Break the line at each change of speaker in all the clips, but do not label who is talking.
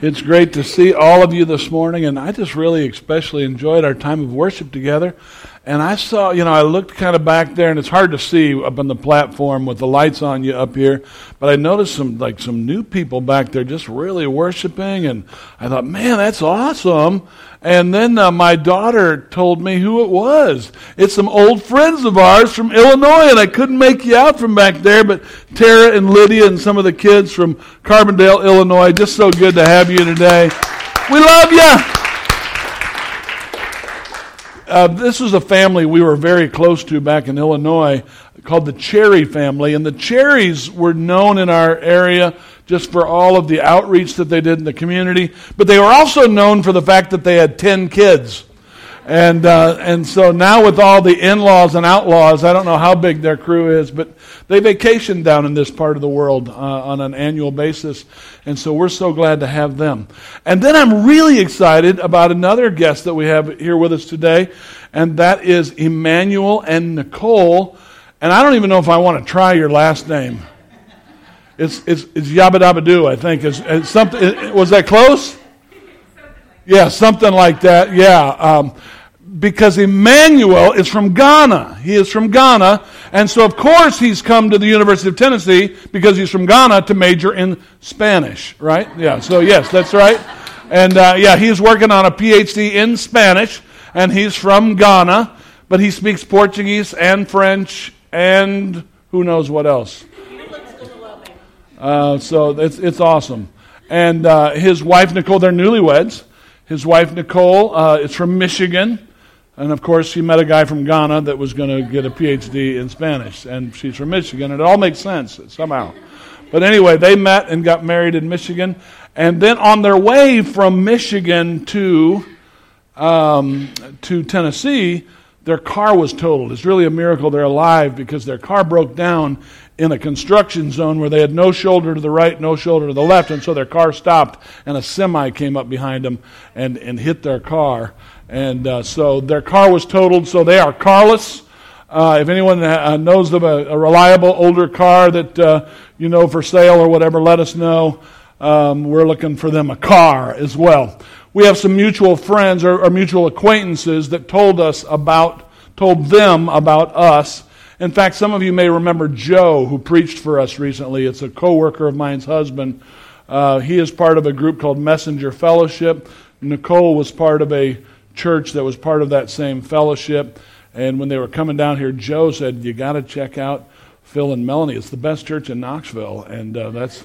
It's great to see all of you this morning, and I just really especially enjoyed our time of worship together. And I saw, you know, I looked kind of back there, and it's hard to see up on the platform with the lights on you up here. But I noticed some like some new people back there just really worshiping, and I thought, man, that's awesome. And then uh, my daughter told me who it was. It's some old friends of ours from Illinois, and I couldn't make you out from back there, but Tara and Lydia and some of the kids from Carbondale, Illinois, just so good to have you today. We love you. Uh, this is a family we were very close to back in Illinois called the Cherry family, and the Cherries were known in our area just for all of the outreach that they did in the community. But they were also known for the fact that they had 10 kids. And, uh, and so now with all the in-laws and outlaws, I don't know how big their crew is, but they vacation down in this part of the world uh, on an annual basis. And so we're so glad to have them. And then I'm really excited about another guest that we have here with us today, and that is Emmanuel and Nicole. And I don't even know if I want to try your last name. It's, it's, it's Yabba Dabba Doo, I think. It's, it's something, was that close? Yeah, something like that. Yeah. Um, because Emmanuel is from Ghana. He is from Ghana. And so, of course, he's come to the University of Tennessee because he's from Ghana to major in Spanish, right? Yeah, so yes, that's right. And uh, yeah, he's working on a PhD in Spanish, and he's from Ghana, but he speaks Portuguese and French and who knows what else. Uh, so it's, it's awesome. And uh, his wife, Nicole, they're newlyweds. His wife, Nicole, uh, is from Michigan. And of course, she met a guy from Ghana that was going to get a PhD in Spanish. And she's from Michigan. And it all makes sense somehow. But anyway, they met and got married in Michigan. And then on their way from Michigan to, um, to Tennessee, their car was totaled. It's really a miracle they're alive because their car broke down in a construction zone where they had no shoulder to the right, no shoulder to the left, and so their car stopped, and a semi came up behind them and, and hit their car. And uh, so their car was totaled, so they are carless. Uh, if anyone uh, knows of a, a, reliable older car that uh, you know for sale or whatever, let us know. Um, we're looking for them a car as well. We have some mutual friends or, or mutual acquaintances that told us about, told them about us in fact, some of you may remember Joe, who preached for us recently. It's a coworker of mine's husband. Uh, he is part of a group called Messenger Fellowship. Nicole was part of a church that was part of that same fellowship. And when they were coming down here, Joe said, "You got to check out Phil and Melanie. It's the best church in Knoxville." And uh, that's.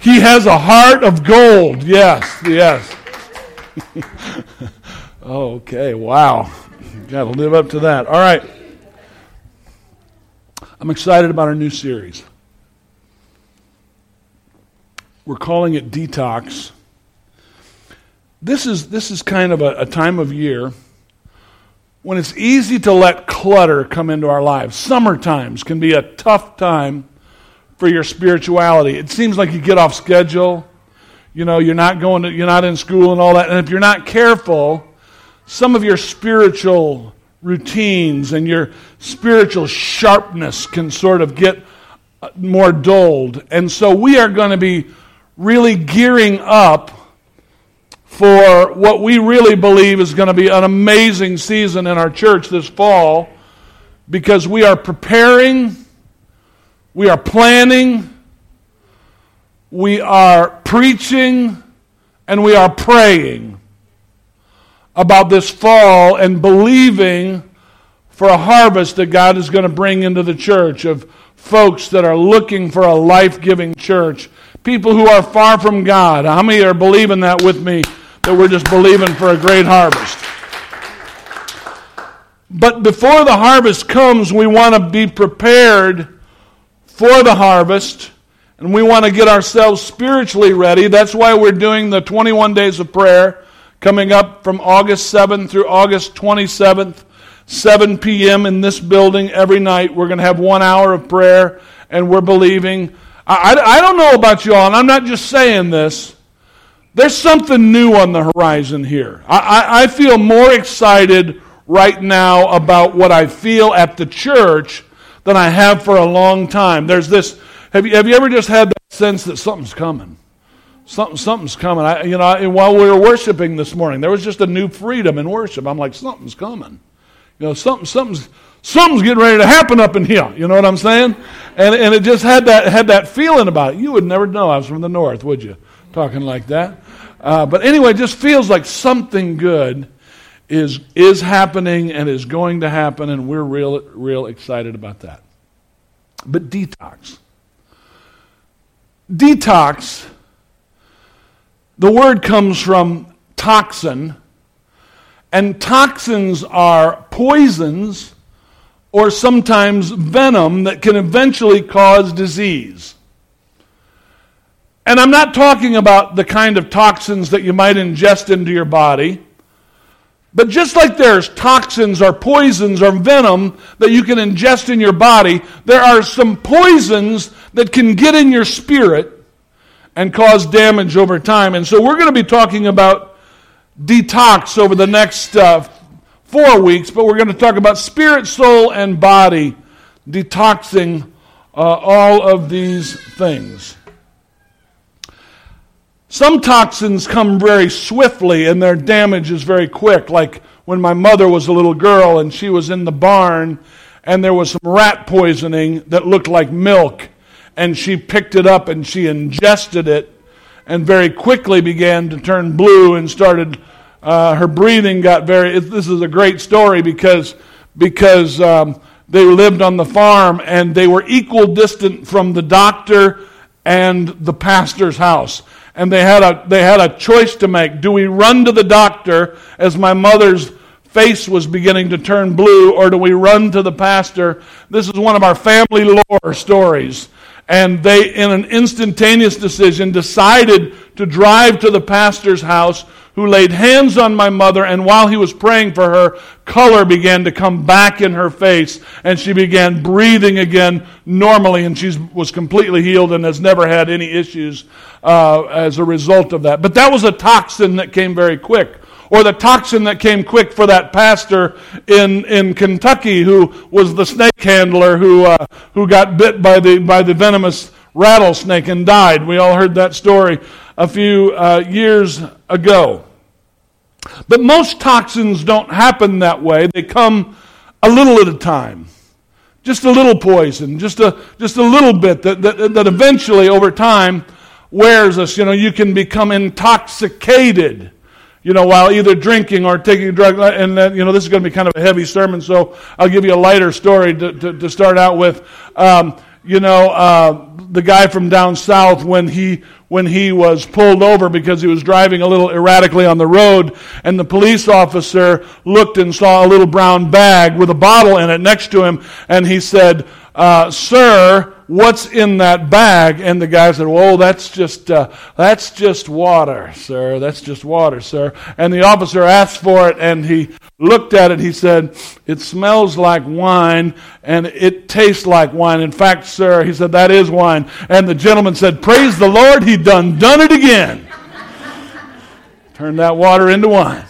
He has a heart of gold. Yes, yes. okay, wow. Got to live up to that. All right. I'm excited about our new series. We're calling it Detox. This is, this is kind of a, a time of year when it's easy to let clutter come into our lives. Summer times can be a tough time for your spirituality. It seems like you get off schedule. You know, you're not going to, you're not in school and all that. And if you're not careful, some of your spiritual routines and your spiritual sharpness can sort of get uh, more dulled. And so we are going to be really gearing up for what we really believe is going to be an amazing season in our church this fall because we are preparing, we are planning, we are preaching, and we are praying about this fall and believing for a harvest that God is going to bring into the church of folks that are looking for a life giving church. People who are far from God. How many are believing that with me? That we're just believing for a great harvest. But before the harvest comes, we want to be prepared for the harvest and we want to get ourselves spiritually ready. That's why we're doing the 21 days of prayer coming up from August 7th through August 27th, 7 p.m. in this building every night. We're going to have one hour of prayer, and we're believing. I, I, I don't know about you all, and I'm not just saying this. There's something new on the horizon here. I, I, I feel more excited right now about what I feel at the church than I have for a long time. There's this Have you, have you ever just had that sense that something's coming? Something, something's coming. I, you know, while we were worshiping this morning, there was just a new freedom in worship. I'm like, something's coming. You know, something, something's, something's getting ready to happen up in here. You know what I'm saying? And, and it just had that, had that feeling about it. You would never know I was from the north, would you? Talking like that. Uh, but anyway, it just feels like something good is, is happening and is going to happen, and we're real, real excited about that. But detox. Detox, the word comes from toxin, and toxins are poisons or sometimes venom that can eventually cause disease. And I'm not talking about the kind of toxins that you might ingest into your body. But just like there's toxins or poisons or venom that you can ingest in your body, there are some poisons that can get in your spirit and cause damage over time. And so we're going to be talking about detox over the next uh, four weeks, but we're going to talk about spirit, soul, and body detoxing uh, all of these things. Some toxins come very swiftly and their damage is very quick, like when my mother was a little girl and she was in the barn and there was some rat poisoning that looked like milk and she picked it up and she ingested it and very quickly began to turn blue and started uh, her breathing got very this is a great story because because um, they lived on the farm and they were equal distant from the doctor and the pastor's house and they had a they had a choice to make. Do we run to the doctor as my mother's face was beginning to turn blue, or do we run to the pastor? This is one of our family lore stories. And they, in an instantaneous decision, decided to drive to the pastor's house who laid hands on my mother, and while he was praying for her, color began to come back in her face, and she began breathing again normally, and she was completely healed and has never had any issues uh, as a result of that. But that was a toxin that came very quick. Or the toxin that came quick for that pastor in, in Kentucky who was the snake handler who, uh, who got bit by the, by the venomous rattlesnake and died. We all heard that story a few uh, years ago. But most toxins don't happen that way. They come a little at a time. Just a little poison, just a, just a little bit that, that, that eventually, over time, wears us. You know, you can become intoxicated, you know, while either drinking or taking a drug. And, then, you know, this is going to be kind of a heavy sermon, so I'll give you a lighter story to, to, to start out with. Um, you know, uh, the guy from down south when he when he was pulled over because he was driving a little erratically on the road and the police officer looked and saw a little brown bag with a bottle in it next to him and he said uh, sir what's in that bag? And the guy said, well, that's just, uh, that's just water, sir. That's just water, sir. And the officer asked for it and he looked at it. He said, it smells like wine and it tastes like wine. In fact, sir, he said, that is wine. And the gentleman said, praise the Lord, he done done it again. Turned that water into wine.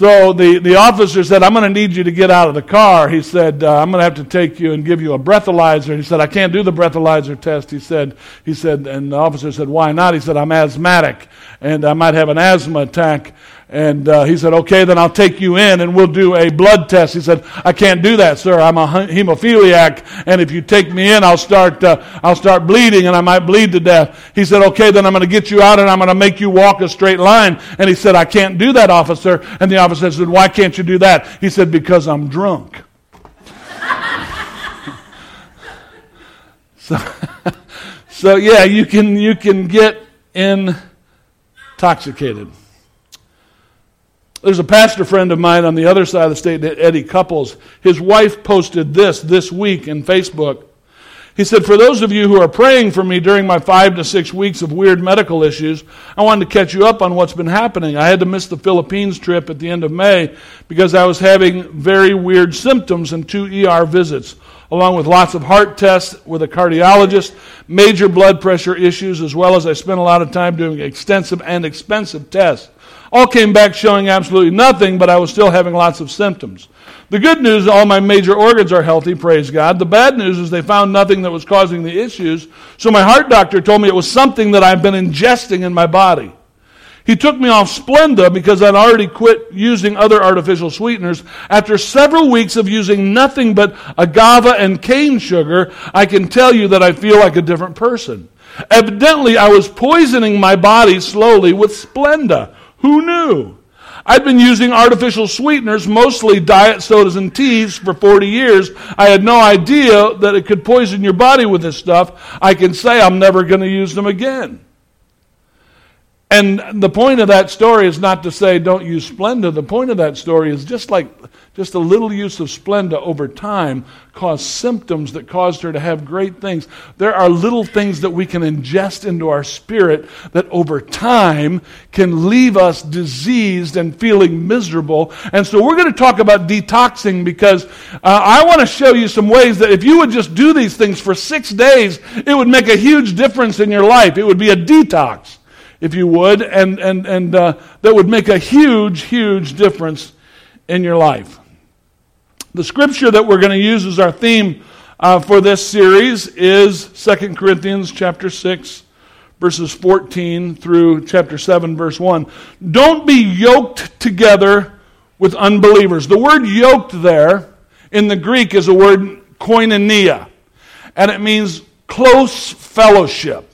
So the, the officer said, I'm going to need you to get out of the car. He said, uh, I'm going to have to take you and give you a breathalyzer. And He said, I can't do the breathalyzer test. He said, he said, and the officer said, why not? He said, I'm asthmatic and I might have an asthma attack. And uh, he said, okay, then I'll take you in and we'll do a blood test. He said, I can't do that, sir. I'm a hemophiliac. And if you take me in, I'll start, uh, I'll start bleeding and I might bleed to death. He said, okay, then I'm going to get you out and I'm going to make you walk a straight line. And he said, I can't do that, officer. And the officer said, why can't you do that? He said, because I'm drunk. so, so yeah, you can, you can get intoxicated. There's a pastor friend of mine on the other side of the state, Eddie Couples. His wife posted this this week in Facebook. He said, For those of you who are praying for me during my five to six weeks of weird medical issues, I wanted to catch you up on what's been happening. I had to miss the Philippines trip at the end of May because I was having very weird symptoms and two ER visits, along with lots of heart tests with a cardiologist, major blood pressure issues, as well as I spent a lot of time doing extensive and expensive tests. All came back showing absolutely nothing, but I was still having lots of symptoms. The good news, all my major organs are healthy, praise God. The bad news is they found nothing that was causing the issues. So my heart doctor told me it was something that I've been ingesting in my body. He took me off Splenda because I'd already quit using other artificial sweeteners. After several weeks of using nothing but agave and cane sugar, I can tell you that I feel like a different person. Evidently, I was poisoning my body slowly with Splenda. Who knew? I'd been using artificial sweeteners, mostly diet sodas and teas, for 40 years. I had no idea that it could poison your body with this stuff. I can say I'm never going to use them again. And the point of that story is not to say don't use Splenda. The point of that story is just like just a little use of Splenda over time caused symptoms that caused her to have great things. There are little things that we can ingest into our spirit that over time can leave us diseased and feeling miserable. And so we're going to talk about detoxing because uh, I want to show you some ways that if you would just do these things for six days, it would make a huge difference in your life. It would be a detox if you would, and, and, and uh, that would make a huge, huge difference in your life. The scripture that we're going to use as our theme uh, for this series is 2 Corinthians chapter 6, verses 14 through chapter 7, verse 1. Don't be yoked together with unbelievers. The word yoked there in the Greek is a word koinonia, and it means close fellowship.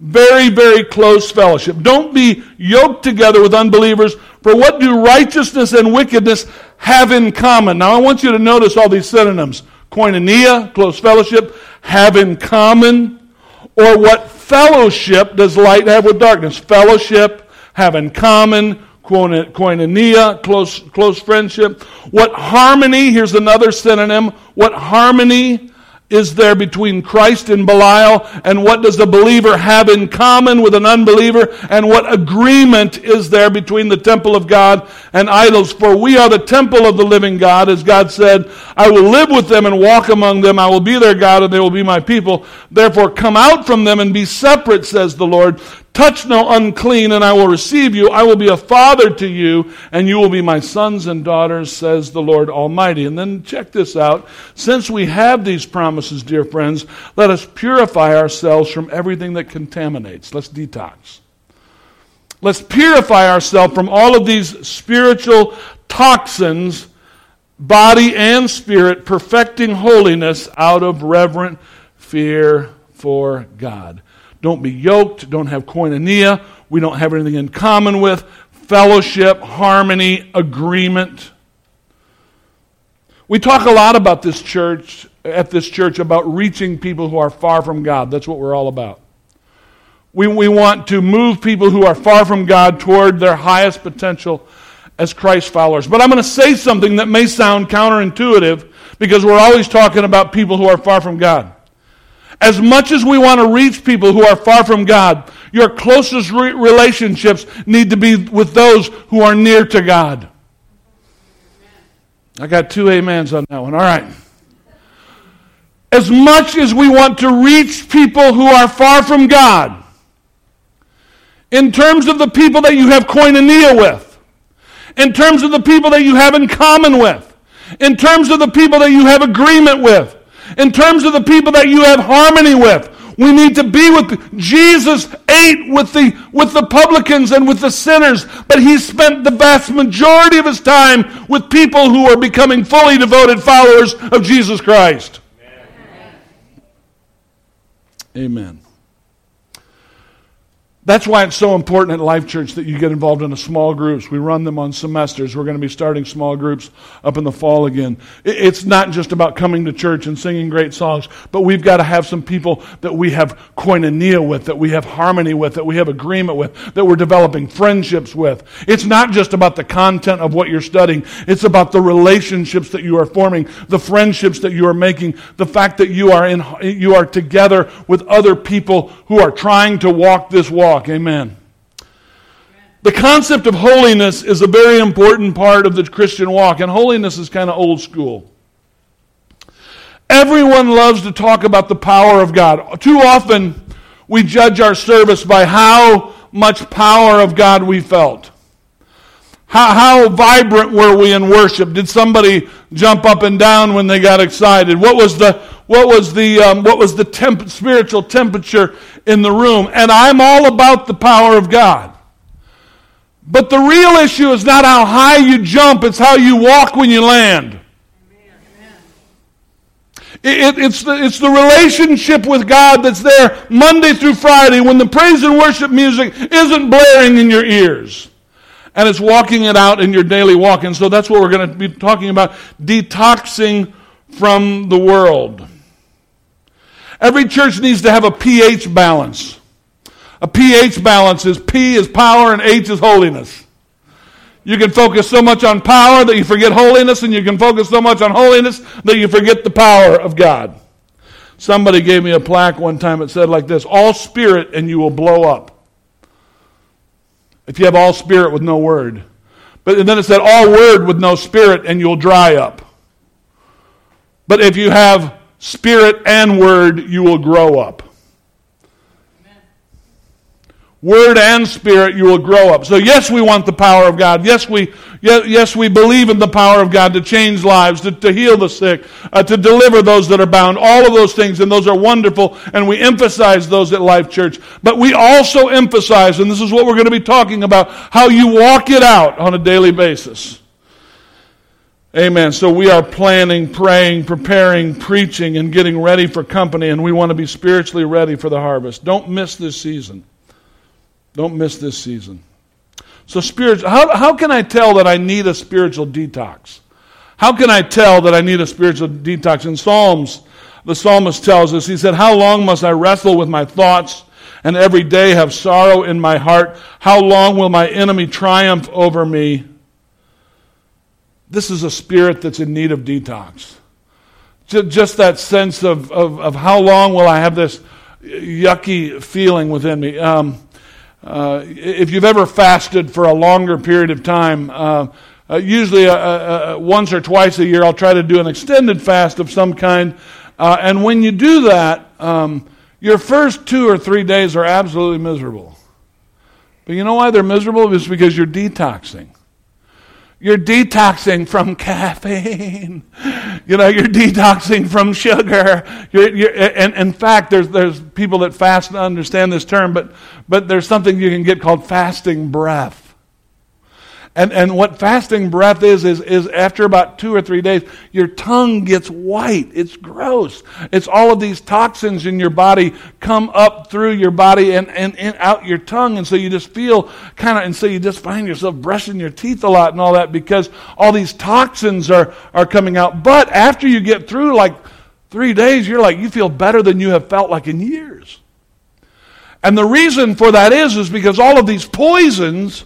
Very, very close fellowship. Don't be yoked together with unbelievers, for what do righteousness and wickedness have in common? Now, I want you to notice all these synonyms koinonia, close fellowship, have in common, or what fellowship does light have with darkness? Fellowship, have in common, koinonia, close, close friendship. What harmony, here's another synonym, what harmony is there between Christ and Belial? And what does the believer have in common with an unbeliever? And what agreement is there between the temple of God and idols? For we are the temple of the living God, as God said, I will live with them and walk among them. I will be their God and they will be my people. Therefore come out from them and be separate, says the Lord. Touch no unclean, and I will receive you. I will be a father to you, and you will be my sons and daughters, says the Lord Almighty. And then check this out. Since we have these promises, dear friends, let us purify ourselves from everything that contaminates. Let's detox. Let's purify ourselves from all of these spiritual toxins, body and spirit, perfecting holiness out of reverent fear for God. Don't be yoked. Don't have koinonia. We don't have anything in common with. Fellowship, harmony, agreement. We talk a lot about this church, at this church, about reaching people who are far from God. That's what we're all about. We, we want to move people who are far from God toward their highest potential as Christ followers. But I'm going to say something that may sound counterintuitive because we're always talking about people who are far from God. As much as we want to reach people who are far from God, your closest re- relationships need to be with those who are near to God. I got two amens on that one. All right. As much as we want to reach people who are far from God, in terms of the people that you have koinonia with, in terms of the people that you have in common with, in terms of the people that you have agreement with, in terms of the people that you have harmony with. We need to be with Jesus ate with the with the publicans and with the sinners, but he spent the vast majority of his time with people who are becoming fully devoted followers of Jesus Christ. Amen. Amen. That's why it's so important at Life Church that you get involved in the small groups. We run them on semesters. We're going to be starting small groups up in the fall again. It's not just about coming to church and singing great songs, but we've got to have some people that we have koinonia with, that we have harmony with, that we have agreement with, that we're developing friendships with. It's not just about the content of what you're studying. It's about the relationships that you are forming, the friendships that you are making, the fact that you are in, you are together with other people who are trying to walk this walk walk. Amen. The concept of holiness is a very important part of the Christian walk, and holiness is kind of old school. Everyone loves to talk about the power of God. Too often, we judge our service by how much power of God we felt. How, how vibrant were we in worship? Did somebody jump up and down when they got excited? What was the what was the um, what was the temp- spiritual temperature in the room? And I'm all about the power of God. But the real issue is not how high you jump; it's how you walk when you land. It, it's, the, it's the relationship with God that's there Monday through Friday when the praise and worship music isn't blaring in your ears. And it's walking it out in your daily walk. And so that's what we're going to be talking about detoxing from the world. Every church needs to have a pH balance. A pH balance is P is power and H is holiness. You can focus so much on power that you forget holiness, and you can focus so much on holiness that you forget the power of God. Somebody gave me a plaque one time that said like this All spirit, and you will blow up. If you have all spirit with no word. But then it said all word with no spirit, and you'll dry up. But if you have spirit and word, you will grow up word and spirit, you will grow up. So yes, we want the power of God. Yes, we, yes, we believe in the power of God to change lives, to, to heal the sick, uh, to deliver those that are bound, all of those things, and those are wonderful, and we emphasize those at Life Church. But we also emphasize, and this is what we're going to be talking about, how you walk it out on a daily basis. Amen. So we are planning, praying, preparing, preaching, and getting ready for company, and we want to be spiritually ready for the harvest. Don't miss this season. Don't miss this season. So, spiritual, how, how can I tell that I need a spiritual detox? How can I tell that I need a spiritual detox? In Psalms, the psalmist tells us, he said, How long must I wrestle with my thoughts and every day have sorrow in my heart? How long will my enemy triumph over me? This is a spirit that's in need of detox. Just that sense of, of, of how long will I have this yucky feeling within me? Um, uh, if you've ever fasted for a longer period of time, uh, uh, usually uh, uh, uh, once or twice a year, I'll try to do an extended fast of some kind. and when you do that, um, your first two or three days are absolutely miserable. But you know why they're miserable? It's because you're detoxing. You're detoxing from caffeine. You know, you're detoxing from sugar. You're, you're, and in fact, there's, there's people that fast and understand this term, but, but there's something you can get called fasting breath. And, and what fasting breath is, is, is after about two or three days, your tongue gets white. It's gross. It's all of these toxins in your body come up through your body and, and, and out your tongue. And so you just feel kind of, and so you just find yourself brushing your teeth a lot and all that because all these toxins are, are coming out. But after you get through like three days, you're like, you feel better than you have felt like in years. And the reason for that is, is because all of these poisons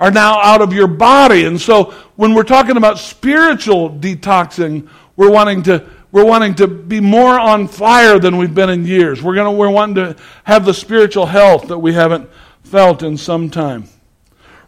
are now out of your body. And so when we're talking about spiritual detoxing, we're wanting to we're wanting to be more on fire than we've been in years. We're gonna we're wanting to have the spiritual health that we haven't felt in some time.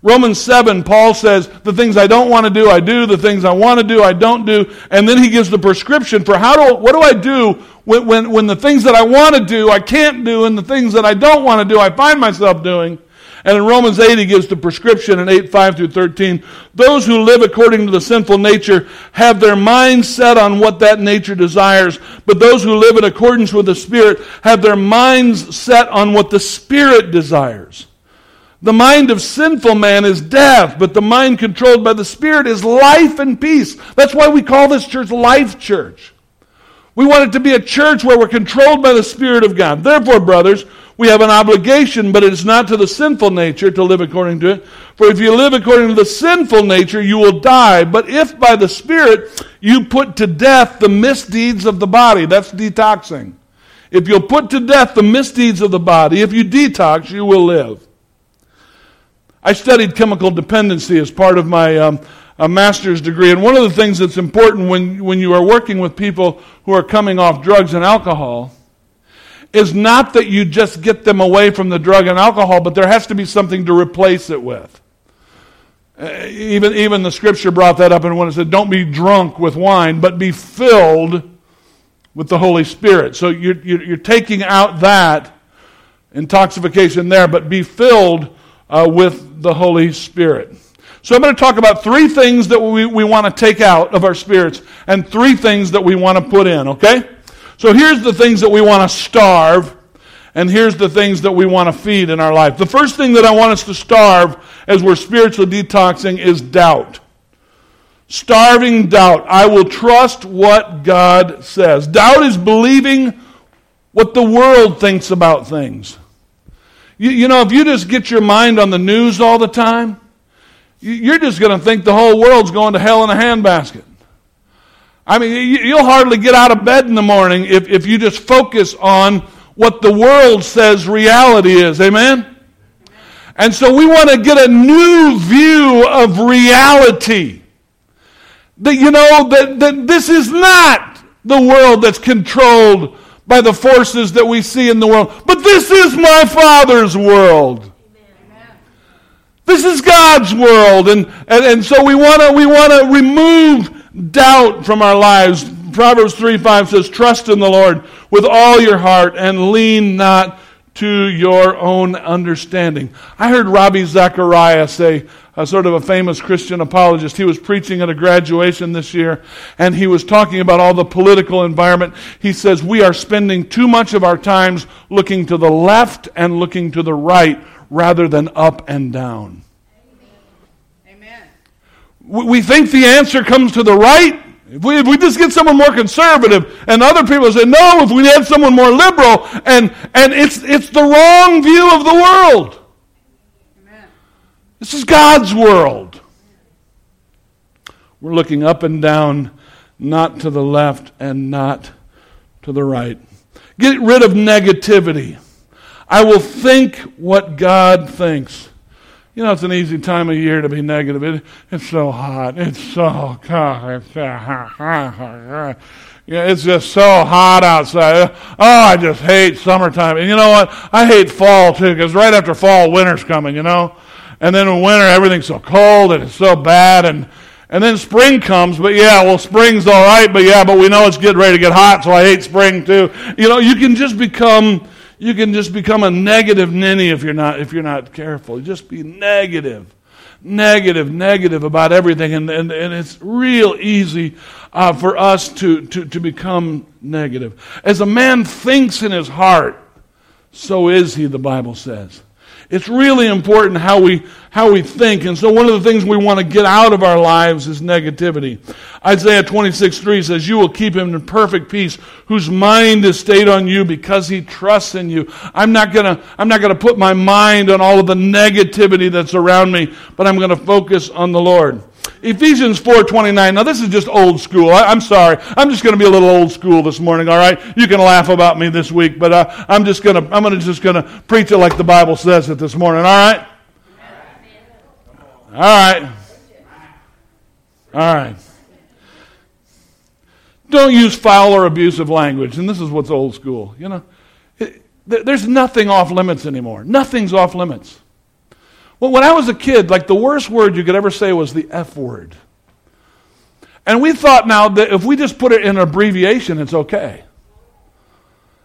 Romans 7, Paul says, the things I don't want to do, I do. The things I want to do, I don't do. And then he gives the prescription for how do, what do I do when, when, when the things that I want to do, I can't do, and the things that I don't want to do, I find myself doing. And in Romans 8, he gives the prescription in 8, 5 through 13. Those who live according to the sinful nature have their minds set on what that nature desires, but those who live in accordance with the Spirit have their minds set on what the Spirit desires. The mind of sinful man is death, but the mind controlled by the Spirit is life and peace. That's why we call this church Life Church. We want it to be a church where we're controlled by the Spirit of God. Therefore, brothers, we have an obligation, but it is not to the sinful nature to live according to it. For if you live according to the sinful nature, you will die. But if by the Spirit you put to death the misdeeds of the body, that's detoxing. If you'll put to death the misdeeds of the body, if you detox, you will live. I studied chemical dependency as part of my um, master's degree. And one of the things that's important when, when you are working with people who are coming off drugs and alcohol is not that you just get them away from the drug and alcohol, but there has to be something to replace it with. Uh, even, even the scripture brought that up and when it said, Don't be drunk with wine, but be filled with the Holy Spirit. So you're, you're, taking out that intoxication there, but be filled uh, with the Holy Spirit. So I'm going to talk about three things that we, we want to take out of our spirits and three things that we want to put in, okay? So here's the things that we want to starve, and here's the things that we want to feed in our life. The first thing that I want us to starve as we're spiritually detoxing is doubt. Starving doubt. I will trust what God says. Doubt is believing what the world thinks about things. You, you know, if you just get your mind on the news all the time, you're just going to think the whole world's going to hell in a handbasket. I mean, you'll hardly get out of bed in the morning if, if you just focus on what the world says reality is. Amen? And so we want to get a new view of reality. That, you know, that, that this is not the world that's controlled by the forces that we see in the world, but this is my Father's world. This is God's world. And, and, and so we want to we wanna remove doubt from our lives. Proverbs 3 5 says, Trust in the Lord with all your heart and lean not to your own understanding. I heard Ravi Zacharias say, a sort of a famous Christian apologist. He was preaching at a graduation this year, and he was talking about all the political environment. He says, We are spending too much of our times looking to the left and looking to the right rather than up and down. We think the answer comes to the right. If we, if we just get someone more conservative, and other people say, no, if we had someone more liberal, and, and it's, it's the wrong view of the world. Amen. This is God's world. We're looking up and down, not to the left and not to the right. Get rid of negativity. I will think what God thinks. You know, it's an easy time of year to be negative. It, it's so hot. It's so hot. Yeah, it's just so hot outside. Oh, I just hate summertime. And you know what? I hate fall too, because right after fall, winter's coming, you know? And then in winter, everything's so cold and it's so bad. And, and then spring comes, but yeah, well, spring's all right, but yeah, but we know it's getting ready to get hot, so I hate spring too. You know, you can just become you can just become a negative ninny if you're not if you're not careful. Just be negative, negative, negative about everything, and and, and it's real easy uh, for us to, to to become negative. As a man thinks in his heart, so is he. The Bible says. It's really important how we, how we think. And so one of the things we want to get out of our lives is negativity. Isaiah 26, 3 says, You will keep him in perfect peace, whose mind is stayed on you because he trusts in you. I'm not gonna, I'm not gonna put my mind on all of the negativity that's around me, but I'm gonna focus on the Lord. Ephesians 4:29. Now this is just old school. I, am sorry. I'm just going to be a little old school this morning, all right? You can laugh about me this week, but uh, I'm just going to I'm going to just going to preach it like the Bible says it this morning, all right? All right. All right. Don't use foul or abusive language. And this is what's old school, you know. It, there's nothing off limits anymore. Nothing's off limits. Well, when I was a kid, like the worst word you could ever say was the F word. And we thought now that if we just put it in abbreviation, it's okay.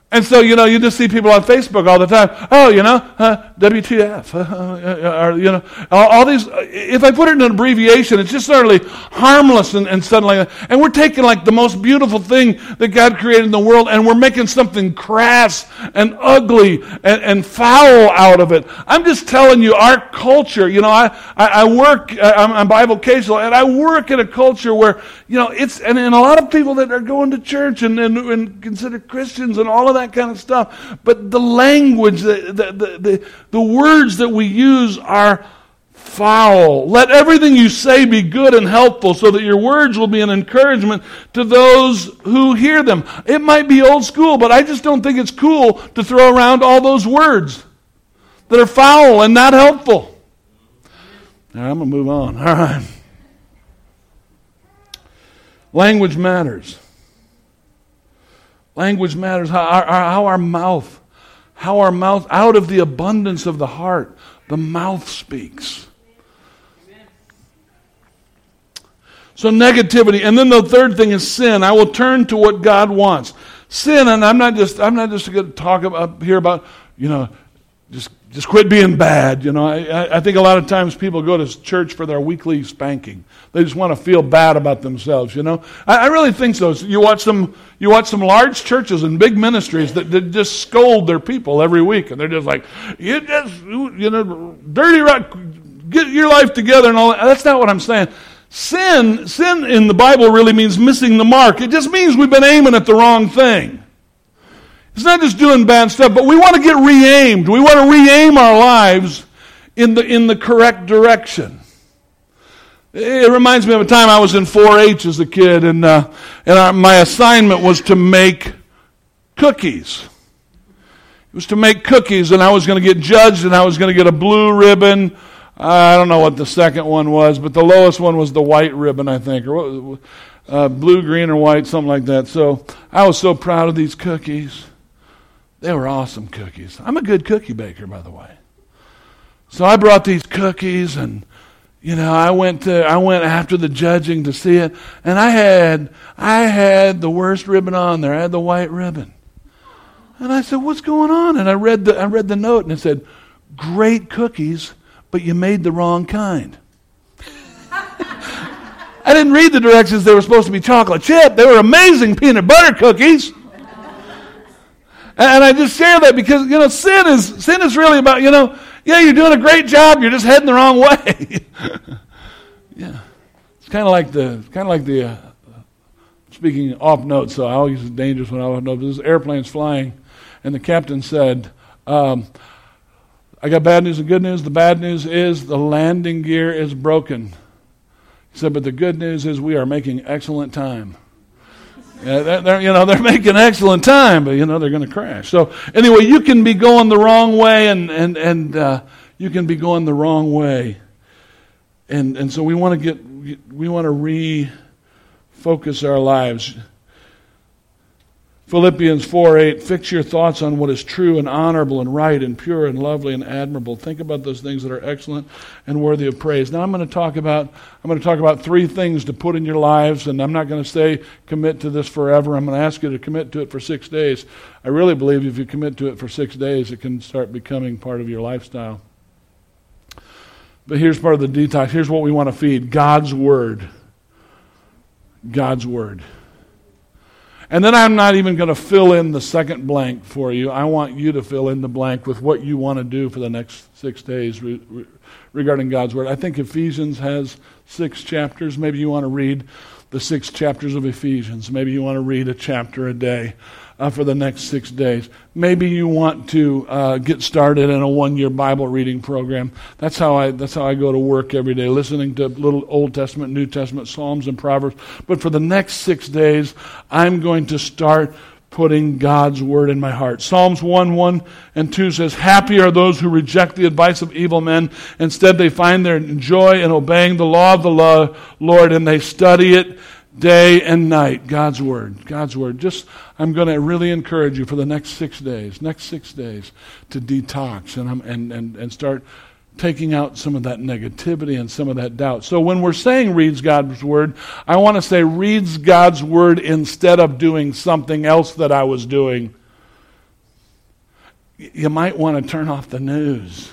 And so, you know, you just see people on Facebook all the time. Oh, you know, uh, WTF, uh, uh, or, you know, all, all, these. If I put it in an abbreviation, it's just suddenly harmless and, and suddenly. And we're taking like the most beautiful thing that God created in the world, and we're making something crass and ugly and, and foul out of it. I'm just telling you, our culture. You know, I I, I work. I'm, I'm bivocational, and I work in a culture where you know it's and, and a lot of people that are going to church and and, and consider Christians and all of that kind of stuff. But the language, the, the, the, the, the words that we use are foul. Let everything you say be good and helpful so that your words will be an encouragement to those who hear them. It might be old school, but I just don't think it's cool to throw around all those words that are foul and not helpful. All right, I'm going to move on. All right. Language matters. Language matters. How our, how our mouth, how our mouth, out of the abundance of the heart, the mouth speaks. So negativity, and then the third thing is sin. I will turn to what God wants. Sin, and I'm not just I'm not just going to talk about here about you know just just quit being bad. You know, I, I think a lot of times people go to church for their weekly spanking. They just want to feel bad about themselves. You know, I, I really think so. You watch some you watch some large churches and big ministries that, that just scold their people every week, and they're just like, you just you know, dirty rock, get your life together and all. That. That's not what I'm saying. Sin, sin in the Bible really means missing the mark. It just means we've been aiming at the wrong thing. It's not just doing bad stuff, but we want to get re-aimed. We want to re-aim our lives in the, in the correct direction. It reminds me of a time I was in 4-H as a kid, and, uh, and our, my assignment was to make cookies. It was to make cookies, and I was going to get judged, and I was going to get a blue ribbon. I don't know what the second one was, but the lowest one was the white ribbon, I think, or what, uh, blue, green, or white, something like that. So I was so proud of these cookies. They were awesome cookies. I'm a good cookie baker, by the way. So I brought these cookies and you know, I went to I went after the judging to see it, and I had I had the worst ribbon on there. I had the white ribbon. And I said, "What's going on?" And I read the I read the note and it said, "Great cookies, but you made the wrong kind." I didn't read the directions. They were supposed to be chocolate chip. They were amazing peanut butter cookies. And I just share that because, you know, sin is, sin is really about, you know, yeah, you're doing a great job, you're just heading the wrong way. yeah. It's kind of like the, kind of like the, uh, speaking off note, so I always use dangerous when I off note, this airplane's flying, and the captain said, um, I got bad news and good news. The bad news is the landing gear is broken. He said, but the good news is we are making excellent time. Yeah, they're, they're, you know, they're making excellent time, but you know they're going to crash. So anyway, you can be going the wrong way, and and and uh, you can be going the wrong way, and and so we want to get we want to refocus our lives. Philippians 4 8, fix your thoughts on what is true and honorable and right and pure and lovely and admirable. Think about those things that are excellent and worthy of praise. Now I'm going to talk about I'm going to talk about three things to put in your lives, and I'm not going to say commit to this forever. I'm going to ask you to commit to it for six days. I really believe if you commit to it for six days, it can start becoming part of your lifestyle. But here's part of the detox. Here's what we want to feed God's Word. God's Word. And then I'm not even going to fill in the second blank for you. I want you to fill in the blank with what you want to do for the next six days re- re- regarding God's Word. I think Ephesians has six chapters. Maybe you want to read the six chapters of Ephesians. Maybe you want to read a chapter a day uh, for the next six days. Maybe you want to uh, get started in a one-year Bible reading program. That's how I that's how I go to work every day, listening to little Old Testament, New Testament, Psalms, and Proverbs. But for the next six days, I'm going to start putting God's word in my heart. Psalms 1 1 and 2 says, Happy are those who reject the advice of evil men. Instead, they find their joy in obeying the law of the Lord and they study it day and night. God's word. God's word. Just, I'm going to really encourage you for the next six days, next six days, to detox and, um, and, and, and start taking out some of that negativity and some of that doubt. So when we're saying reads God's word, I want to say reads God's word instead of doing something else that I was doing. You might want to turn off the news.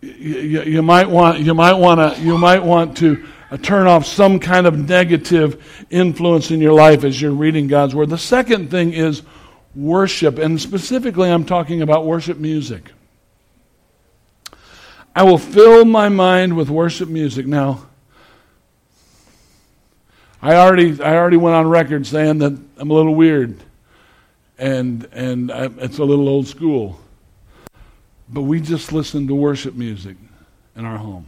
You, you, you might want you might want to you might want to Uh, turn off some kind of negative influence in your life as you're reading God's word. The second thing is worship, and specifically I'm talking about worship music. I will fill my mind with worship music. Now, I already, I already went on record saying that I'm a little weird and, and I, it's a little old school. But we just listen to worship music in our home.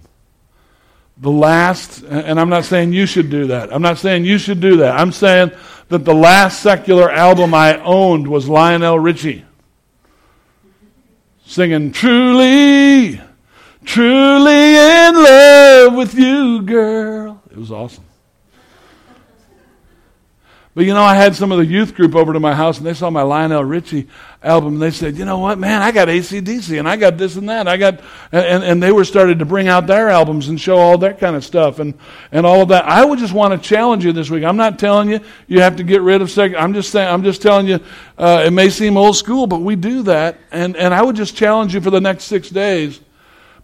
The last, and I'm not saying you should do that. I'm not saying you should do that. I'm saying that the last secular album I owned was Lionel Richie singing Truly Truly in love with you, girl. It was awesome. But you know, I had some of the youth group over to my house and they saw my Lionel Richie album and they said, you know what, man, I got ACDC and I got this and that. I got, and, and they were started to bring out their albums and show all that kind of stuff and, and all of that. I would just want to challenge you this week. I'm not telling you you have to get rid of second. I'm just saying, I'm just telling you, uh, it may seem old school, but we do that. And, and I would just challenge you for the next six days,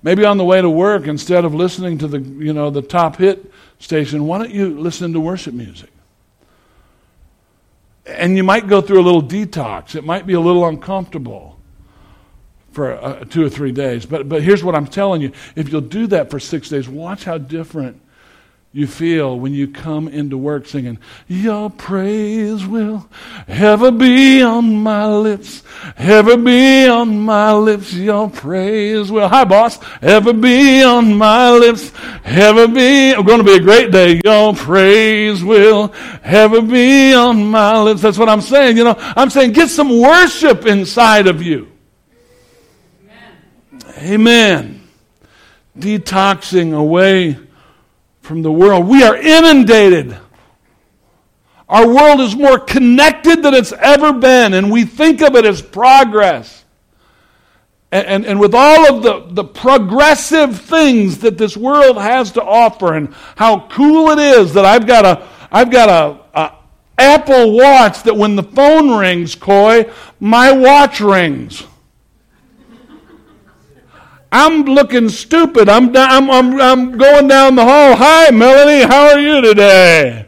maybe on the way to work, instead of listening to the, you know, the top hit station, why don't you listen to worship music? And you might go through a little detox. It might be a little uncomfortable for uh, two or three days. But, but here's what I'm telling you if you'll do that for six days, watch how different you feel when you come into work singing, Your praise will ever be on my lips, ever be on my lips, your praise will, hi boss, ever be on my lips, ever be, oh, it's going to be a great day, your praise will ever be on my lips. That's what I'm saying, you know, I'm saying get some worship inside of you. Amen. Amen. Detoxing away from the world. We are inundated. Our world is more connected than it's ever been, and we think of it as progress. And, and, and, with all of the, the progressive things that this world has to offer, and how cool it is that I've got a, I've got a, a Apple Watch that when the phone rings, Coy, my watch rings. I'm looking stupid. I'm, I'm, I'm, I'm going down the hall. Hi, Melanie. How are you today?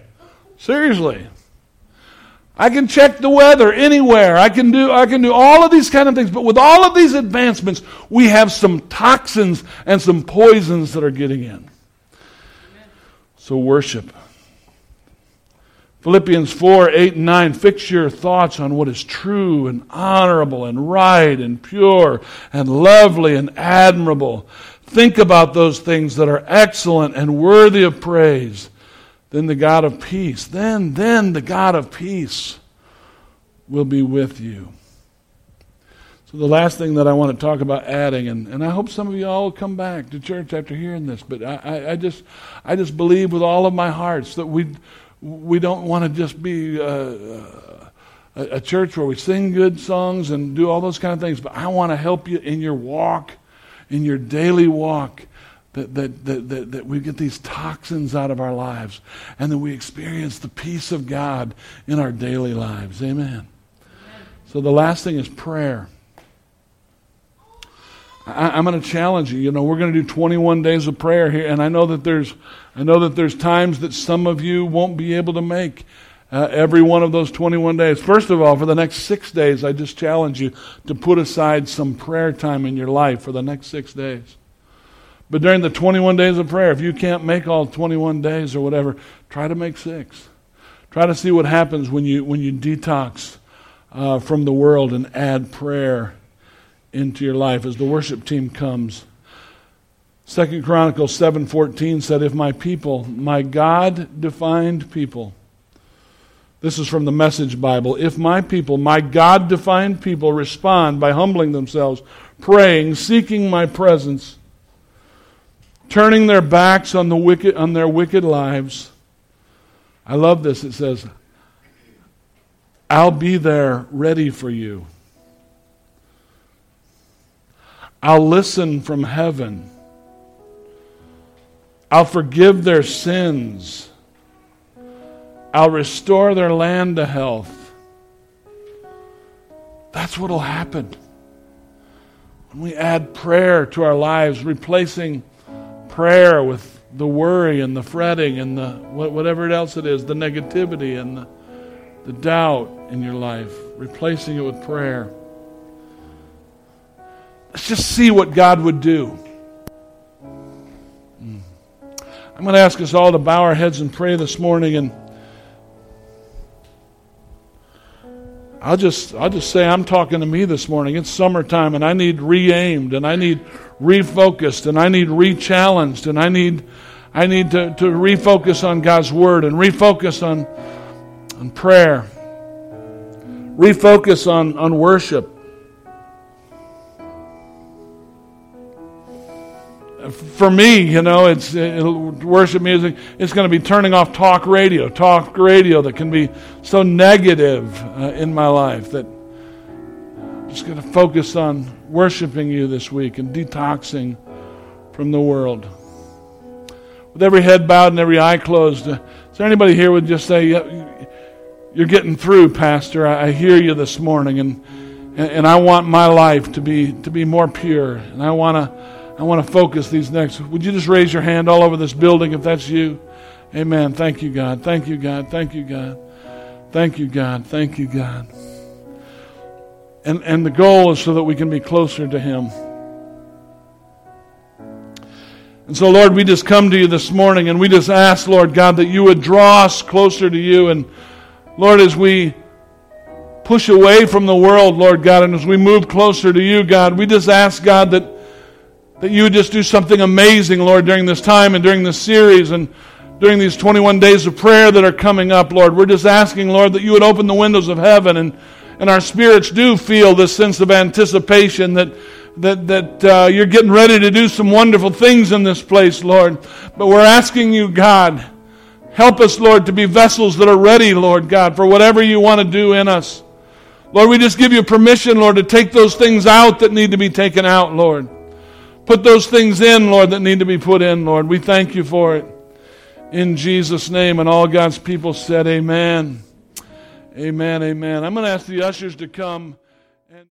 Seriously. I can check the weather anywhere. I can do I can do all of these kind of things. But with all of these advancements, we have some toxins and some poisons that are getting in. So worship. Philippians 4 8 and 9. Fix your thoughts on what is true and honorable and right and pure and lovely and admirable. Think about those things that are excellent and worthy of praise. Then the God of peace, then, then the God of peace will be with you. So, the last thing that I want to talk about adding, and, and I hope some of you all will come back to church after hearing this, but I, I, I just, I just believe with all of my hearts that we we don't want to just be uh, uh, a, a, church where we sing good songs and do all those kind of things, but I want to help you in your walk, in your daily walk, that, that, that, that, that we get these toxins out of our lives and that we experience the peace of God in our daily lives. Amen. Amen. So the last thing is prayer. I, am going to challenge you. You know, we're going to do 21 days of prayer here, and I know that there's, I know that there's times that some of you won't be able to make uh, every one of those 21 days. First of all, for the next six days, I just challenge you to put aside some prayer time in your life for the next six days. But during the 21 days of prayer, if you can't make all 21 days or whatever, try to make six. Try to see what happens when you when you detox uh, from the world and add prayer into your life as the worship team comes. Second Chronicles 7:14 said, "If my people, my God-defined people, this is from the Message Bible. If my people, my God defined people, respond by humbling themselves, praying, seeking my presence, turning their backs on, the wicked, on their wicked lives. I love this. It says, I'll be there ready for you. I'll listen from heaven. I'll forgive their sins. I'll restore their land to health. That's what will happen. When we add prayer to our lives, replacing prayer with the worry and the fretting and the whatever else it is, the negativity and the, the doubt in your life, replacing it with prayer. Let's just see what God would do. I'm going to ask us all to bow our heads and pray this morning and I'll just I'll just say I'm talking to me this morning. It's summertime and I need re-aimed and I need refocused and I need re-challenged and I need I need to, to refocus on God's word and refocus on on prayer. Refocus on, on worship. For me, you know, it's worship music. It's going to be turning off talk radio, talk radio that can be so negative uh, in my life that I'm just going to focus on worshiping you this week and detoxing from the world. With every head bowed and every eye closed, uh, is there anybody here would just say, "You're getting through, Pastor. I hear you this morning, and and I want my life to be to be more pure, and I want to." I want to focus these next. Would you just raise your hand all over this building if that's you? Amen. Thank you, God. Thank you, God. Thank you, God. Thank you, God. Thank you, God. And, and the goal is so that we can be closer to Him. And so, Lord, we just come to you this morning and we just ask, Lord God, that you would draw us closer to you. And, Lord, as we push away from the world, Lord God, and as we move closer to you, God, we just ask, God, that that you would just do something amazing, Lord, during this time and during this series and during these 21 days of prayer that are coming up, Lord. We're just asking, Lord, that you would open the windows of heaven and, and our spirits do feel this sense of anticipation that, that, that uh, you're getting ready to do some wonderful things in this place, Lord. But we're asking you, God, help us, Lord, to be vessels that are ready, Lord God, for whatever you want to do in us. Lord, we just give you permission, Lord, to take those things out that need to be taken out, Lord. Put those things in, Lord, that need to be put in, Lord. We thank you for it. In Jesus' name. And all God's people said, Amen. Amen. Amen. I'm going to ask the ushers to come.